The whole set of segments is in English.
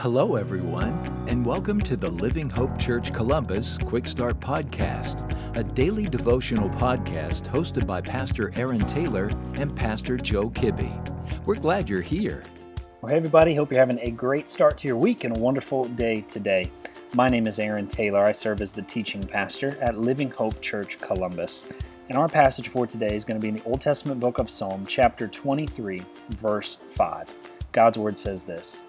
Hello, everyone, and welcome to the Living Hope Church Columbus Quick Start Podcast, a daily devotional podcast hosted by Pastor Aaron Taylor and Pastor Joe Kibbe. We're glad you're here. Well, hey, everybody, hope you're having a great start to your week and a wonderful day today. My name is Aaron Taylor. I serve as the teaching pastor at Living Hope Church Columbus. And our passage for today is going to be in the Old Testament book of Psalm, chapter 23, verse 5. God's word says this.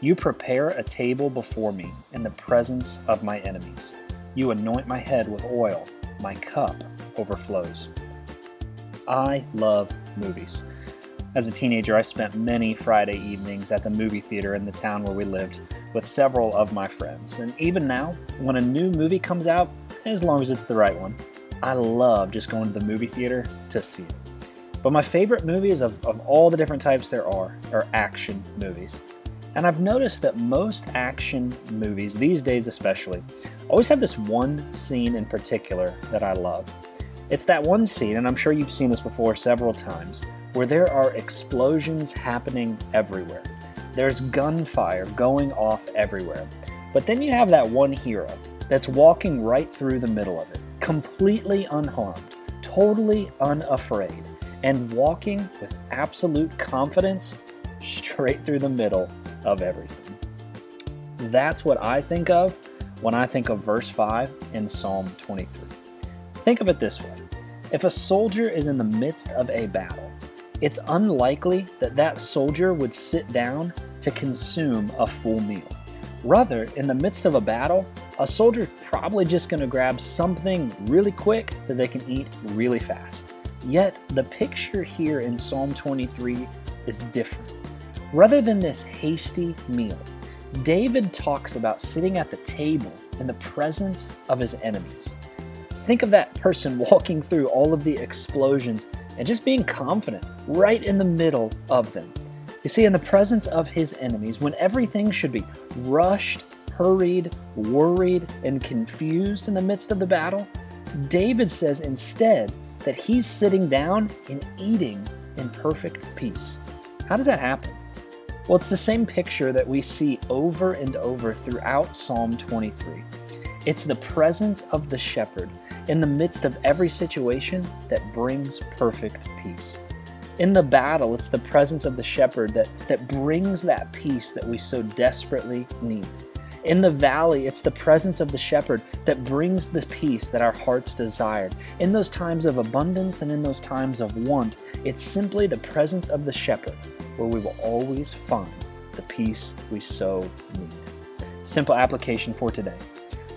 You prepare a table before me in the presence of my enemies. You anoint my head with oil, my cup overflows. I love movies. As a teenager, I spent many Friday evenings at the movie theater in the town where we lived with several of my friends. And even now, when a new movie comes out, as long as it's the right one, I love just going to the movie theater to see it. But my favorite movies of, of all the different types there are are action movies. And I've noticed that most action movies, these days especially, always have this one scene in particular that I love. It's that one scene, and I'm sure you've seen this before several times, where there are explosions happening everywhere. There's gunfire going off everywhere. But then you have that one hero that's walking right through the middle of it, completely unharmed, totally unafraid, and walking with absolute confidence straight through the middle of everything. That's what I think of when I think of verse 5 in Psalm 23. Think of it this way if a soldier is in the midst of a battle, it's unlikely that that soldier would sit down to consume a full meal. Rather, in the midst of a battle, a soldier's probably just going to grab something really quick that they can eat really fast. Yet, the picture here in Psalm 23 is different. Rather than this hasty meal, David talks about sitting at the table in the presence of his enemies. Think of that person walking through all of the explosions and just being confident right in the middle of them. You see, in the presence of his enemies, when everything should be rushed, hurried, worried, and confused in the midst of the battle, David says instead that he's sitting down and eating in perfect peace. How does that happen? Well, it's the same picture that we see over and over throughout Psalm 23. It's the presence of the shepherd in the midst of every situation that brings perfect peace. In the battle, it's the presence of the shepherd that, that brings that peace that we so desperately need. In the valley, it's the presence of the shepherd that brings the peace that our hearts desired. In those times of abundance and in those times of want, it's simply the presence of the shepherd where we will always find the peace we so need. Simple application for today.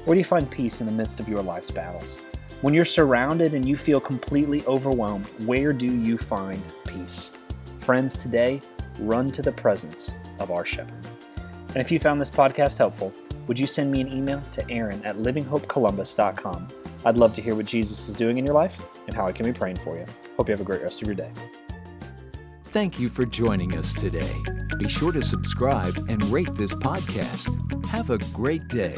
Where do you find peace in the midst of your life's battles? When you're surrounded and you feel completely overwhelmed, where do you find peace? Friends, today, run to the presence of our shepherd. And if you found this podcast helpful, would you send me an email to aaron at livinghopecolumbus.com? I'd love to hear what Jesus is doing in your life and how I can be praying for you. Hope you have a great rest of your day. Thank you for joining us today. Be sure to subscribe and rate this podcast. Have a great day.